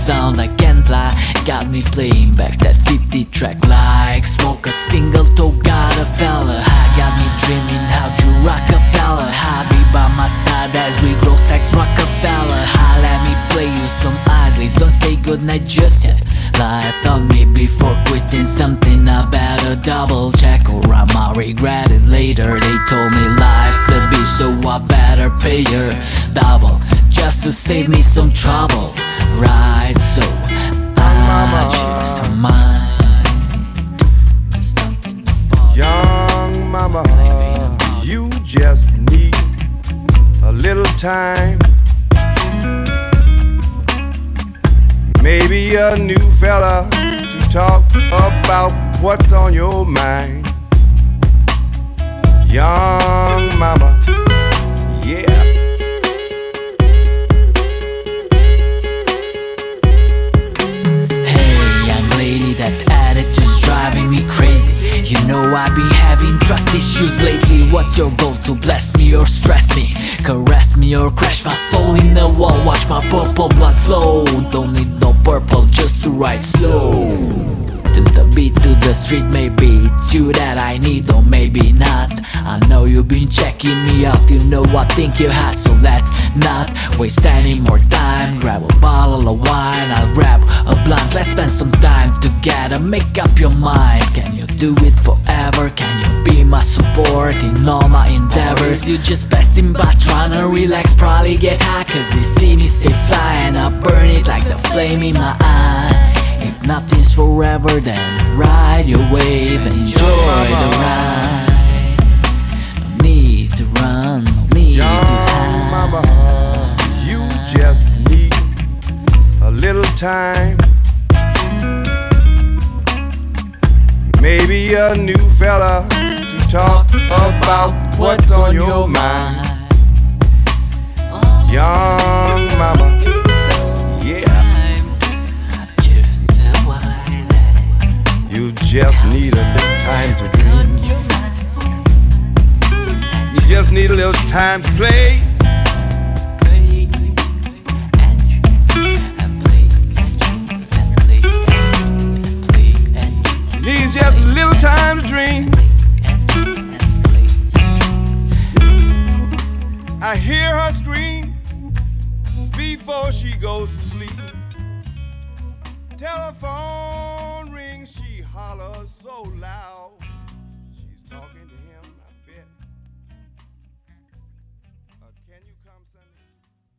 sound I can't lie Got me playing back that 50 track like Smoke. A single toe, got a fella. High Got me dreaming how to Rockefeller High be by my side as we grow sex Rockefeller High let me play you some Isleys Don't say goodnight just yet. Like I thought me before quitting something I better double check Or I might regret it later. They told me life's a bitch so I better pay her double Just to save me some trouble Right so I just do Young mama, you just need a little time. Maybe a new fella to talk about what's on your mind. Young I've been having trust issues lately. What's your goal to bless me or stress me? Caress me or crash my soul in the wall. Watch my purple blood flow. Don't need no purple just to ride slow. To the beat, to the street, maybe it's you that I need, or maybe not. I know you've been checking me out, you know I think you had, so let's not waste any more time. Grab a bottle of wine, I'll grab a blunt. Let's spend some time together, make up your mind. Can do it forever? Can you be my support in all my endeavors? You just passing by, trying to relax, probably get high, cause you see me stay fly, and I burn it like the flame in my eye. If nothing's forever, then ride your wave, and enjoy the ride. No need to run, no need to hide. mama, you just need a little time. Maybe a new fella to talk about what's on your mind. Young mama, yeah, you just need a little time to dream. You just need a little time to play. I hear her scream before she goes to sleep. Telephone rings, she hollers so loud.